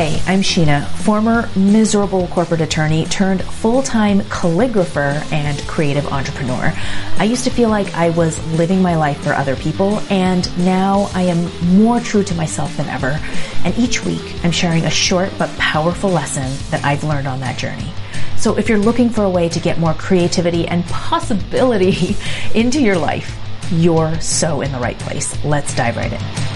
Hey, I'm Shinah, former miserable corporate attorney turned full-time calligrapher and creative entrepreneur. I used to feel like I was living my life for other people and now I am more true to myself than ever. And each week I'm sharing a short but powerful lesson that I've learned on that journey. So if you're looking for a way to get more creativity and possibility into your life, you're so in the right place. Let's dive right in.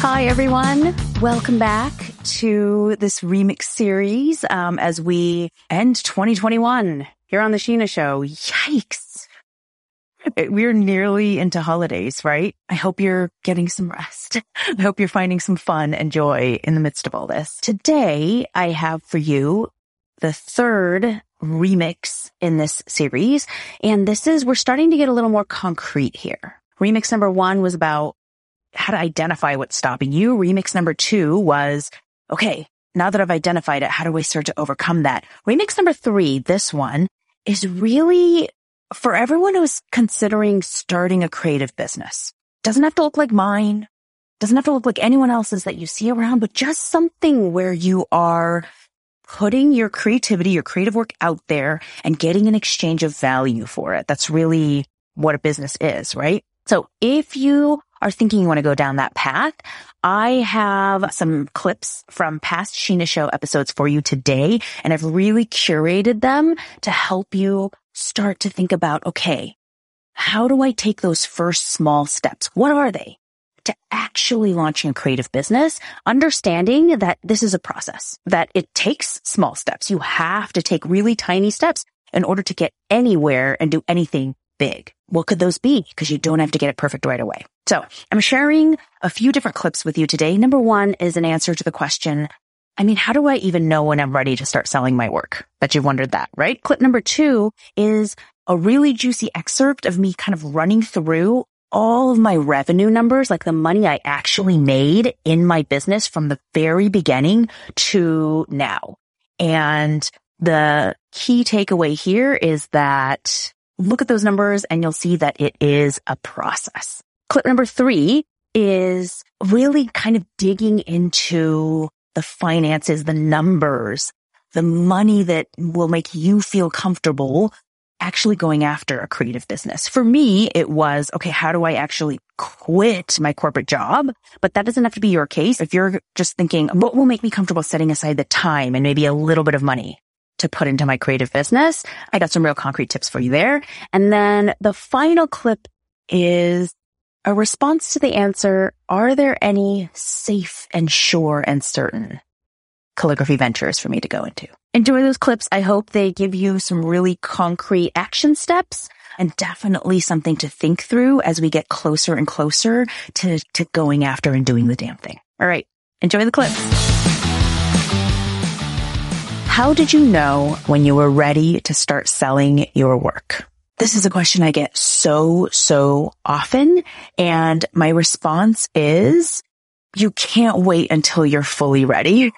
Hi, everyone. Welcome back to this remix series um, as we end 2021 here on the Shinah Show. Yikes. We're nearly into holidays, right? I hope you're getting some rest. I hope you're finding some fun and joy in the midst of all this. Today, I have for you the third remix in this series. And this is, we're starting to get a little more concrete here. Remix number one was about how to identify what's stopping you. Remix number two was, okay, now that I've identified it, how do I start to overcome that? Remix number three, this one is really for everyone who's considering starting a creative business. Doesn't have to look like mine. Doesn't have to look like anyone else's that you see around, but just something where you are putting your creativity, your creative work out there and getting an exchange of value for it. That's really what a business is, right? So if you are thinking you want to go down that path, I have some clips from past Shinah Show episodes for you today, and I've really curated them to help you start to think about, okay, how do I take those first small steps? What are they? To actually launching a creative business, understanding that this is a process, that it takes small steps. You have to take really tiny steps in order to get anywhere and do anything big. What could those be? Because you don't have to get it perfect right away. So I'm sharing a few different clips with you today. Number one is an answer to the question, I mean, how do I even know when I'm ready to start selling my work? Bet you've wondered that, right? Clip number two is a really juicy excerpt of me kind of running through all of my revenue numbers, like the money I actually made in my business from the very beginning to now. And the key takeaway here is that look at those numbers and you'll see that it is a process. Clip number three is really kind of digging into the finances, the numbers, the money that will make you feel comfortable actually going after a creative business. For me, it was, okay, how do I actually quit my corporate job? But that doesn't have to be your case. If you're just thinking, what will make me comfortable setting aside the time and maybe a little bit of money to put into my creative business. I got some real concrete tips for you there. And then the final clip is a response to the answer, are there any safe and sure and certain calligraphy ventures for me to go into? Enjoy those clips. I hope they give you some really concrete action steps and definitely something to think through as we get closer and closer to, to going after and doing the damn thing. All right. Enjoy the clips. How did you know when you were ready to start selling your work? This is a question I get so, so often. And my response is you can't wait until you're fully ready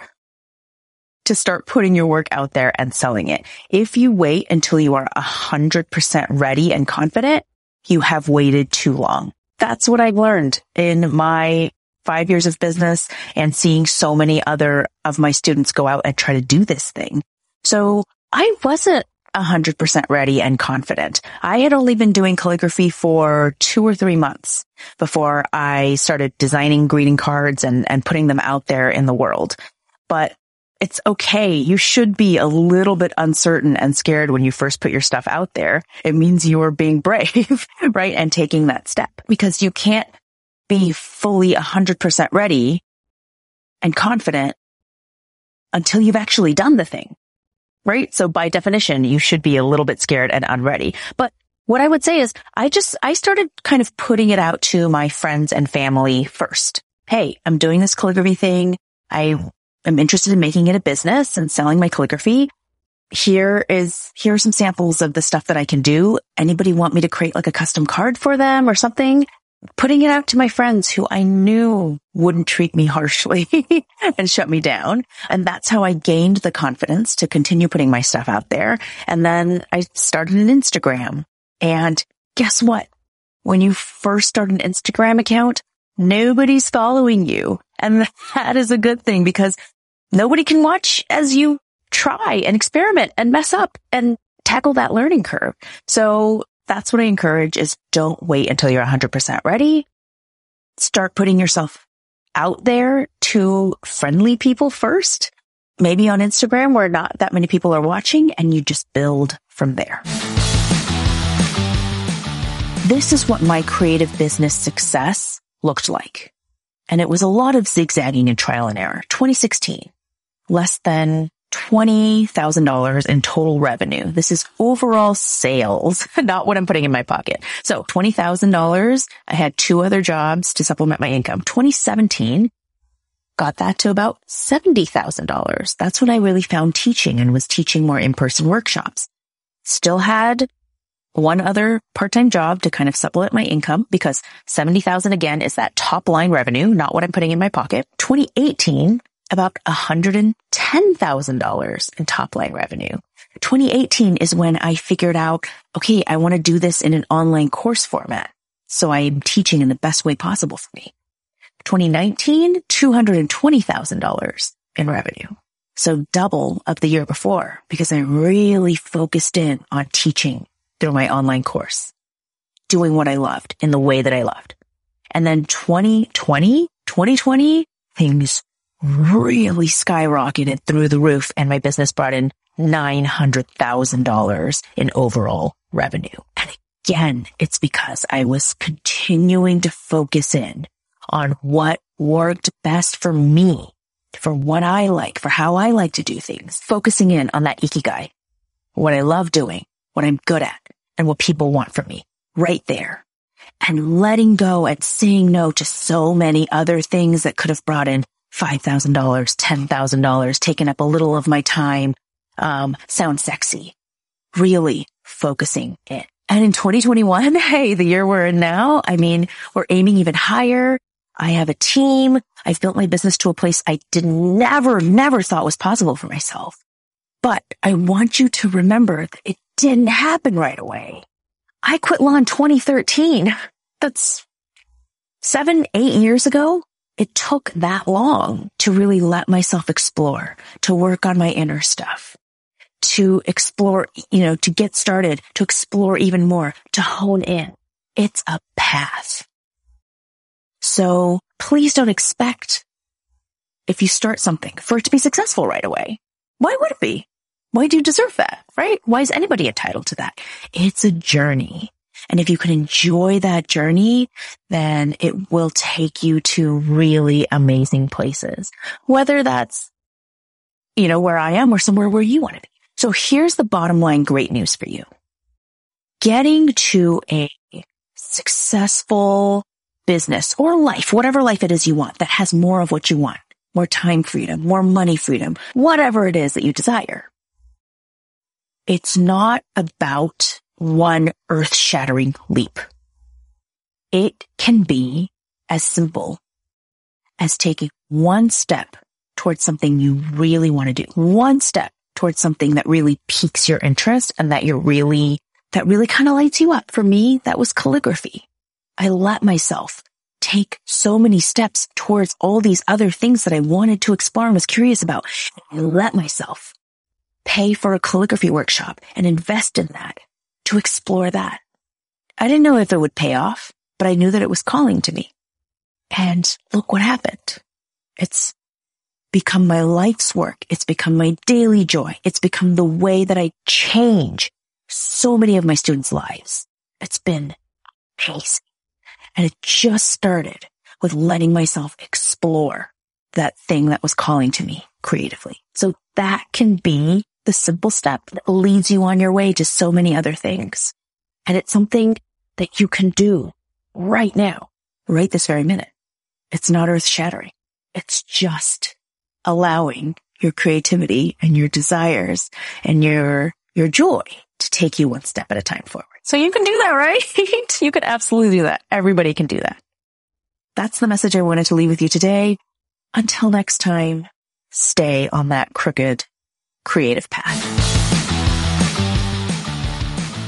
to start putting your work out there and selling it. If you wait until you are a hundred percent ready and confident, you have waited too long. That's what I've learned in my five years of business and seeing so many other of my students go out and try to do this thing. So I wasn't a hundred percent ready and confident. I had only been doing calligraphy for two or three months before I started designing greeting cards and, and putting them out there in the world. But it's okay. You should be a little bit uncertain and scared when you first put your stuff out there. It means you're being brave, right? And taking that step because you can't be fully 100% ready and confident until you've actually done the thing, right? So by definition, you should be a little bit scared and unready. But what I would say is I just, I started kind of putting it out to my friends and family first. Hey, I'm doing this calligraphy thing. I am interested in making it a business and selling my calligraphy. Here is, here are some samples of the stuff that I can do. Anybody want me to create like a custom card for them or something? Putting it out to my friends who I knew wouldn't treat me harshly and shut me down. And that's how I gained the confidence to continue putting my stuff out there. And then I started an Instagram and guess what? When you first start an Instagram account, nobody's following you. And that is a good thing because nobody can watch as you try and experiment and mess up and tackle that learning curve. So that's what I encourage is don't wait until you're 100% ready. Start putting yourself out there to friendly people first, maybe on Instagram where not that many people are watching and you just build from there. This is what my creative business success looked like. And it was a lot of zigzagging and trial and error. 2016, less than $20,000 in total revenue. This is overall sales, not what I'm putting in my pocket. So $20,000. I had two other jobs to supplement my income. 2017 got that to about $70,000. That's when I really found teaching and was teaching more in-person workshops. Still had one other part-time job to kind of supplement my income because 70,000 again is that top line revenue, not what I'm putting in my pocket. 2018, about $110,000 in top line revenue. 2018 is when I figured out, okay, I want to do this in an online course format. So I'm teaching in the best way possible for me. 2019, $220,000 in revenue. So double of the year before because I really focused in on teaching through my online course, doing what I loved in the way that I loved. And then 2020, 2020, things really skyrocketed through the roof and my business brought in $900,000 in overall revenue. And again, it's because I was continuing to focus in on what worked best for me, for what I like, for how I like to do things, focusing in on that ikigai, what I love doing, what I'm good at, and what people want from me right there. And letting go and saying no to so many other things that could have brought in $5,000, $10,000, taking up a little of my time, um, sound sexy, really focusing it. And in 2021, hey, the year we're in now, I mean, we're aiming even higher. I have a team. I've built my business to a place I did never, never thought was possible for myself. But I want you to remember that it didn't happen right away. I quit law in 2013. That's seven, eight years ago. It took that long to really let myself explore, to work on my inner stuff, to explore, you know, to get started, to explore even more, to hone in. It's a path. So please don't expect if you start something for it to be successful right away. Why would it be? Why do you deserve that? Right? Why is anybody entitled to that? It's a journey. And if you can enjoy that journey, then it will take you to really amazing places, whether that's, you know, where I am or somewhere where you want to be. So here's the bottom line great news for you. Getting to a successful business or life, whatever life it is you want that has more of what you want, more time freedom, more money freedom, whatever it is that you desire. It's not about one earth shattering leap. It can be as simple as taking one step towards something you really want to do. One step towards something that really piques your interest and that you're really, that really kind of lights you up. For me, that was calligraphy. I let myself take so many steps towards all these other things that I wanted to explore and was curious about. I let myself pay for a calligraphy workshop and invest in that to explore that. I didn't know if it would pay off, but I knew that it was calling to me. And look what happened. It's become my life's work. It's become my daily joy. It's become the way that I change so many of my students' lives. It's been amazing. And it just started with letting myself explore that thing that was calling to me creatively. So that can be the simple step that leads you on your way to so many other things. And it's something that you can do right now, right this very minute. It's not earth shattering. It's just allowing your creativity and your desires and your, your joy to take you one step at a time forward. So you can do that, right? you can absolutely do that. Everybody can do that. That's the message I wanted to leave with you today. Until next time, stay on that crooked creative path.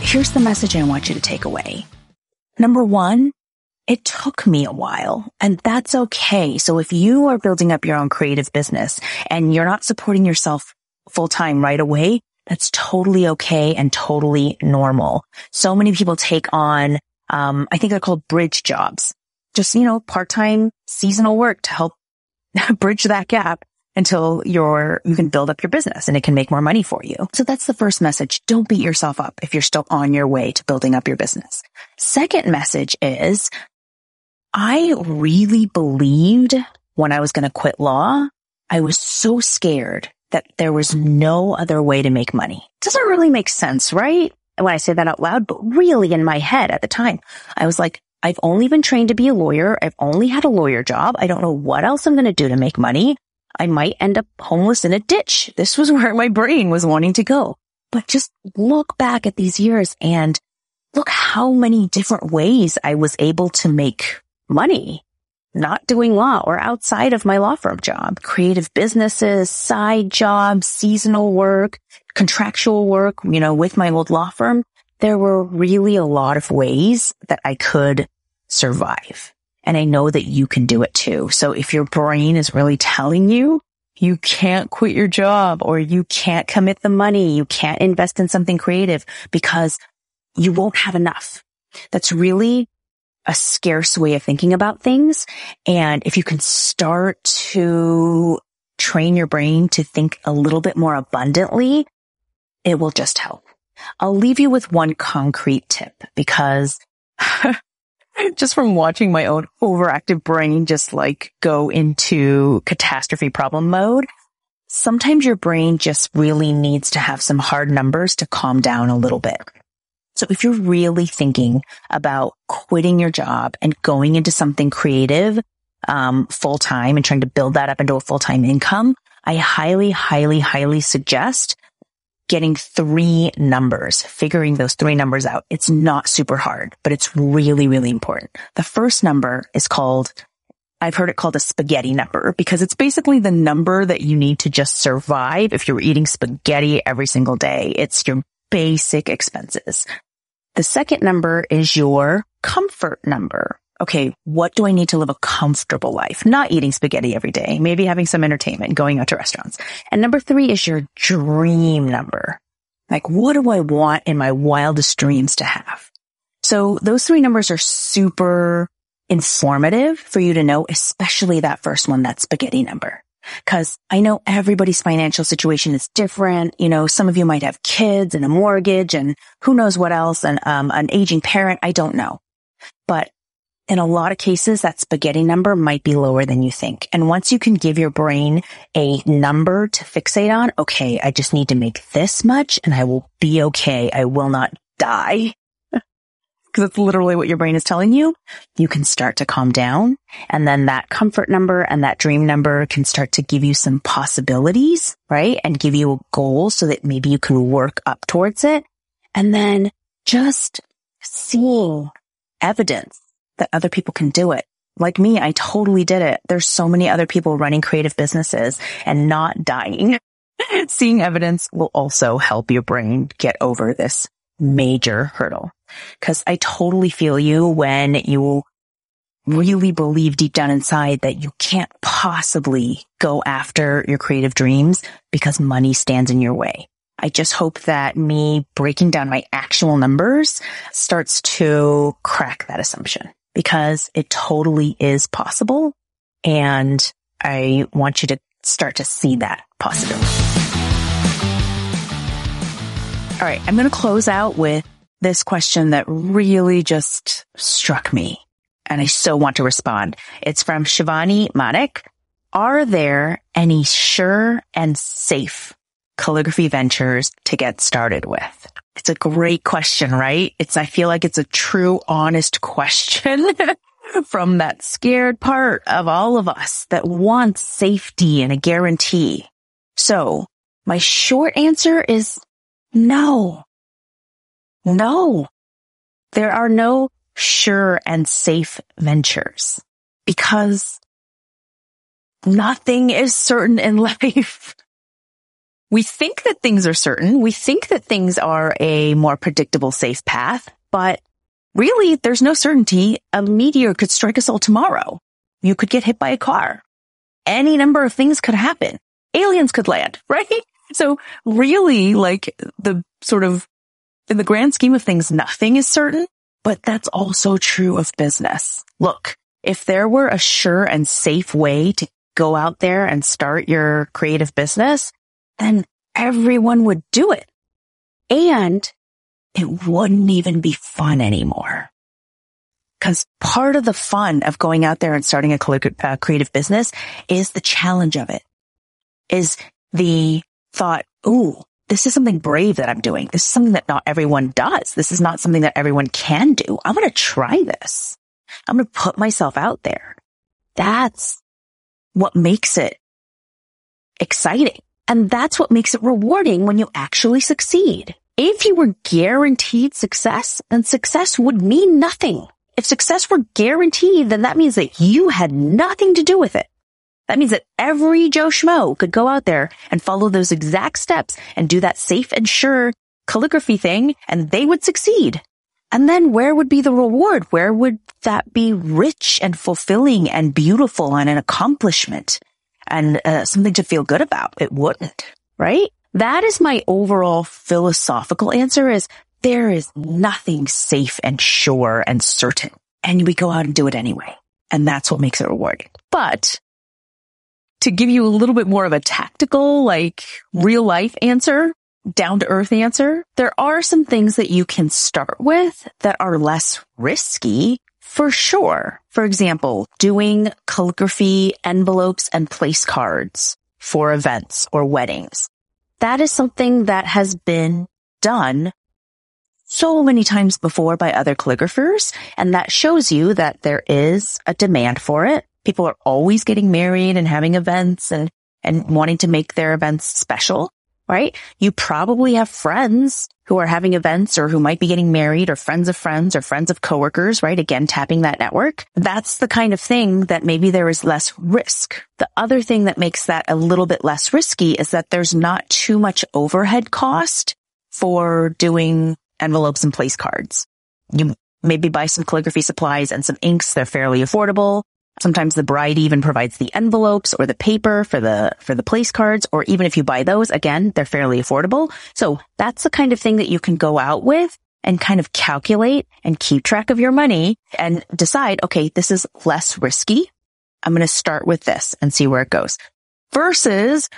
Here's the message I want you to take away. Number one, it took me a while and that's okay. So if you are building up your own creative business and you're not supporting yourself full time right away, that's totally okay and totally normal. So many people take on, um, I think they're called bridge jobs, just, you know, part-time seasonal work to help bridge that gap until you're, you can build up your business and it can make more money for you. So that's the first message. Don't beat yourself up if you're still on your way to building up your business. Second message is I really believed when I was going to quit law, I was so scared that there was no other way to make money. Doesn't really make sense, right? When I say that out loud, but really in my head at the time, I was like, I've only been trained to be a lawyer. I've only had a lawyer job. I don't know what else I'm going to do to make money. I might end up homeless in a ditch. This was where my brain was wanting to go. But just look back at these years and look how many different ways I was able to make money not doing law or outside of my law firm job, creative businesses, side jobs, seasonal work, contractual work, you know, with my old law firm. There were really a lot of ways that I could survive. And I know that you can do it too. So if your brain is really telling you you can't quit your job or you can't commit the money, you can't invest in something creative because you won't have enough. That's really a scarce way of thinking about things. And if you can start to train your brain to think a little bit more abundantly, it will just help. I'll leave you with one concrete tip because just from watching my own overactive brain just like go into catastrophe problem mode, sometimes your brain just really needs to have some hard numbers to calm down a little bit. So if you're really thinking about quitting your job and going into something creative, um, full time and trying to build that up into a full time income, I highly, highly, highly suggest getting three numbers, figuring those three numbers out. It's not super hard, but it's really, really important. The first number is called I've heard it called a spaghetti number because it's basically the number that you need to just survive if you're eating spaghetti every single day. It's your basic expenses. The second number is your comfort number. Okay, what do I need to live a comfortable life? Not eating spaghetti every day, maybe having some entertainment, going out to restaurants. And number three is your dream number. Like, what do I want in my wildest dreams to have? So those three numbers are super informative for you to know, especially that first one, that spaghetti number. Cause I know everybody's financial situation is different. You know, some of you might have kids and a mortgage and who knows what else and, um, an aging parent. I don't know. But in a lot of cases, that spaghetti number might be lower than you think. And once you can give your brain a number to fixate on, okay, I just need to make this much and I will be okay. I will not die because it's literally what your brain is telling you, you can start to calm down. And then that comfort number and that dream number can start to give you some possibilities, right? And give you a goal so that maybe you can work up towards it. And then just seeing evidence that other people can do it. Like me, I totally did it. There's so many other people running creative businesses and not dying. seeing evidence will also help your brain get over this major hurdle. Cause I totally feel you when you really believe deep down inside that you can't possibly go after your creative dreams because money stands in your way. I just hope that me breaking down my actual numbers starts to crack that assumption because it totally is possible. And I want you to start to see that possibility. All right. I'm going to close out with this question that really just struck me and I so want to respond. It's from Shivani Manik. Are there any sure and safe calligraphy ventures to get started with? It's a great question, right? It's, I feel like it's a true, honest question from that scared part of all of us that wants safety and a guarantee. So my short answer is no. No, there are no sure and safe ventures because nothing is certain in life. We think that things are certain. We think that things are a more predictable, safe path, but really, there's no certainty a meteor could strike us all tomorrow. You could get hit by a car. Any number of things could happen. Aliens could land, right? So really, like the sort of, in the grand scheme of things, nothing is certain, but that's also true of business. Look, if there were a sure and safe way to go out there and start your creative business, then everyone would do it. And it wouldn't even be fun anymore. Cause part of the fun of going out there and starting a uh, creative business is the challenge of it, is the thought, ooh, this is something brave that I'm doing. This is something that not everyone does. This is not something that everyone can do. I'm going to try this. I'm going to put myself out there. That's what makes it exciting. And that's what makes it rewarding when you actually succeed. If you were guaranteed success, then success would mean nothing. If success were guaranteed, then that means that you had nothing to do with it. That means that every Joe Schmo could go out there and follow those exact steps and do that safe and sure calligraphy thing and they would succeed. And then where would be the reward? Where would that be rich and fulfilling and beautiful and an accomplishment and uh, something to feel good about? It wouldn't, right? That is my overall philosophical answer is there is nothing safe and sure and certain. And we go out and do it anyway. And that's what makes it rewarding. But to give you a little bit more of a tactical, like real life answer, down to earth answer, there are some things that you can start with that are less risky for sure. For example, doing calligraphy envelopes and place cards for events or weddings that is something that has been done so many times before by other calligraphers. And that shows you that there is a demand for it. People are always getting married and having events and, and wanting to make their events special, right? You probably have friends who are having events or who might be getting married or friends of friends or friends of coworkers, right? Again, tapping that network. That's the kind of thing that maybe there is less risk. The other thing that makes that a little bit less risky is that there's not too much overhead cost for doing envelopes and place cards. You maybe buy some calligraphy supplies and some inks. They're fairly affordable. Sometimes the bride even provides the envelopes or the paper for the, for the place cards, or even if you buy those, again, they're fairly affordable. So that's the kind of thing that you can go out with and kind of calculate and keep track of your money and decide, okay, this is less risky. I'm going to start with this and see where it goes versus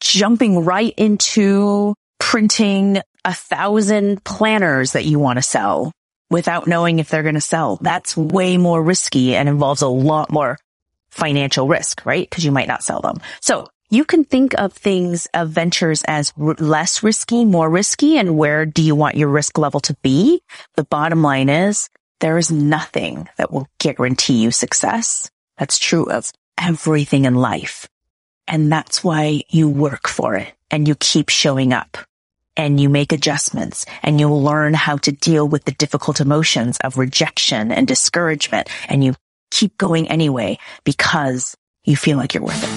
jumping right into printing a thousand planners that you want to sell without knowing if they're going to sell. That's way more risky and involves a lot more financial risk, right? Because you might not sell them. So you can think of things of ventures as r- less risky, more risky, and where do you want your risk level to be? The bottom line is there is nothing that will guarantee you success. That's true of everything in life. And that's why you work for it and you keep showing up and you make adjustments and you'll learn how to deal with the difficult emotions of rejection and discouragement and you keep going anyway because you feel like you're worth it.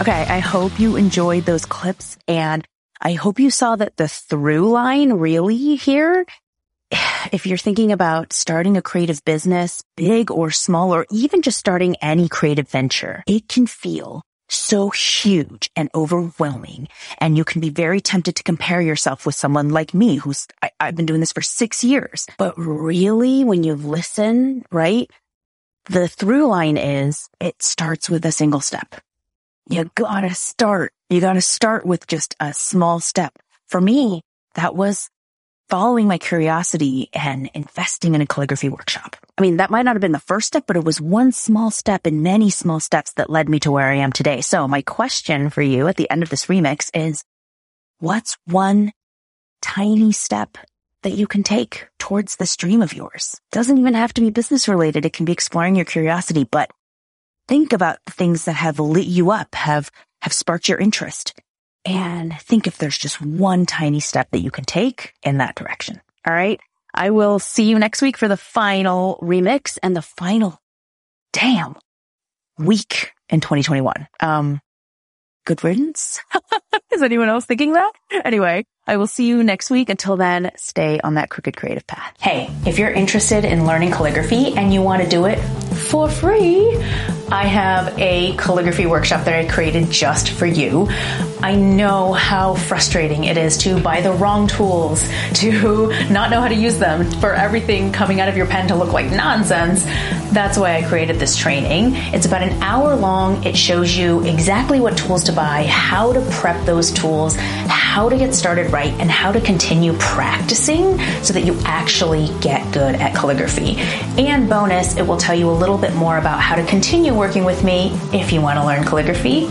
Okay. I hope you enjoyed those clips and I hope you saw that the through line really here if you're thinking about starting a creative business, big or small, or even just starting any creative venture, it can feel so huge and overwhelming. And you can be very tempted to compare yourself with someone like me, who's, I, I've been doing this for six years. But really, when you listen, right? The through line is it starts with a single step. You gotta start. You gotta start with just a small step. For me, that was following my curiosity and investing in a calligraphy workshop. I mean, that might not have been the first step, but it was one small step in many small steps that led me to where I am today. So my question for you at the end of this remix is, what's one tiny step that you can take towards this dream of yours? Doesn't even have to be business related. It can be exploring your curiosity, but think about the things that have lit you up, have, have sparked your interest and think if there's just one tiny step that you can take in that direction. All right. I will see you next week for the final remix and the final damn week in 2021. Um, good riddance. Is anyone else thinking that? Anyway, I will see you next week. Until then, stay on that crooked creative path. Hey, if you're interested in learning calligraphy and you want to do it for free, I have a calligraphy workshop that I created just for you. I know how frustrating it is to buy the wrong tools, to not know how to use them, for everything coming out of your pen to look like nonsense. That's why I created this training. It's about an hour long. It shows you exactly what tools to buy, how to prep those tools, how to get started right, and how to continue practicing so that you actually get good at calligraphy. And bonus, it will tell you a little bit more about how to continue working with me if you want to learn calligraphy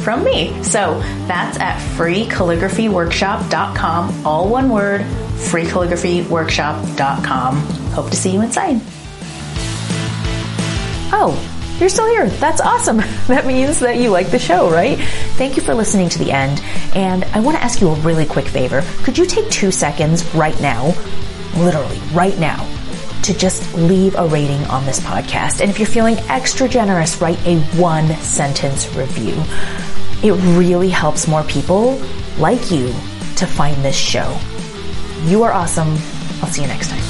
from me. So that's at freecalligraphyworkshop.com, all one word, freecalligraphyworkshop.com. Hope to see you inside. Oh, you're still here. That's awesome. That means that you like the show, right? Thank you for listening to the end. And I want to ask you a really quick favor. Could you take two seconds right now, literally right now, to just leave a rating on this podcast? And if you're feeling extra generous, write a one sentence review. It really helps more people like you to find this show. You are awesome. I'll see you next time.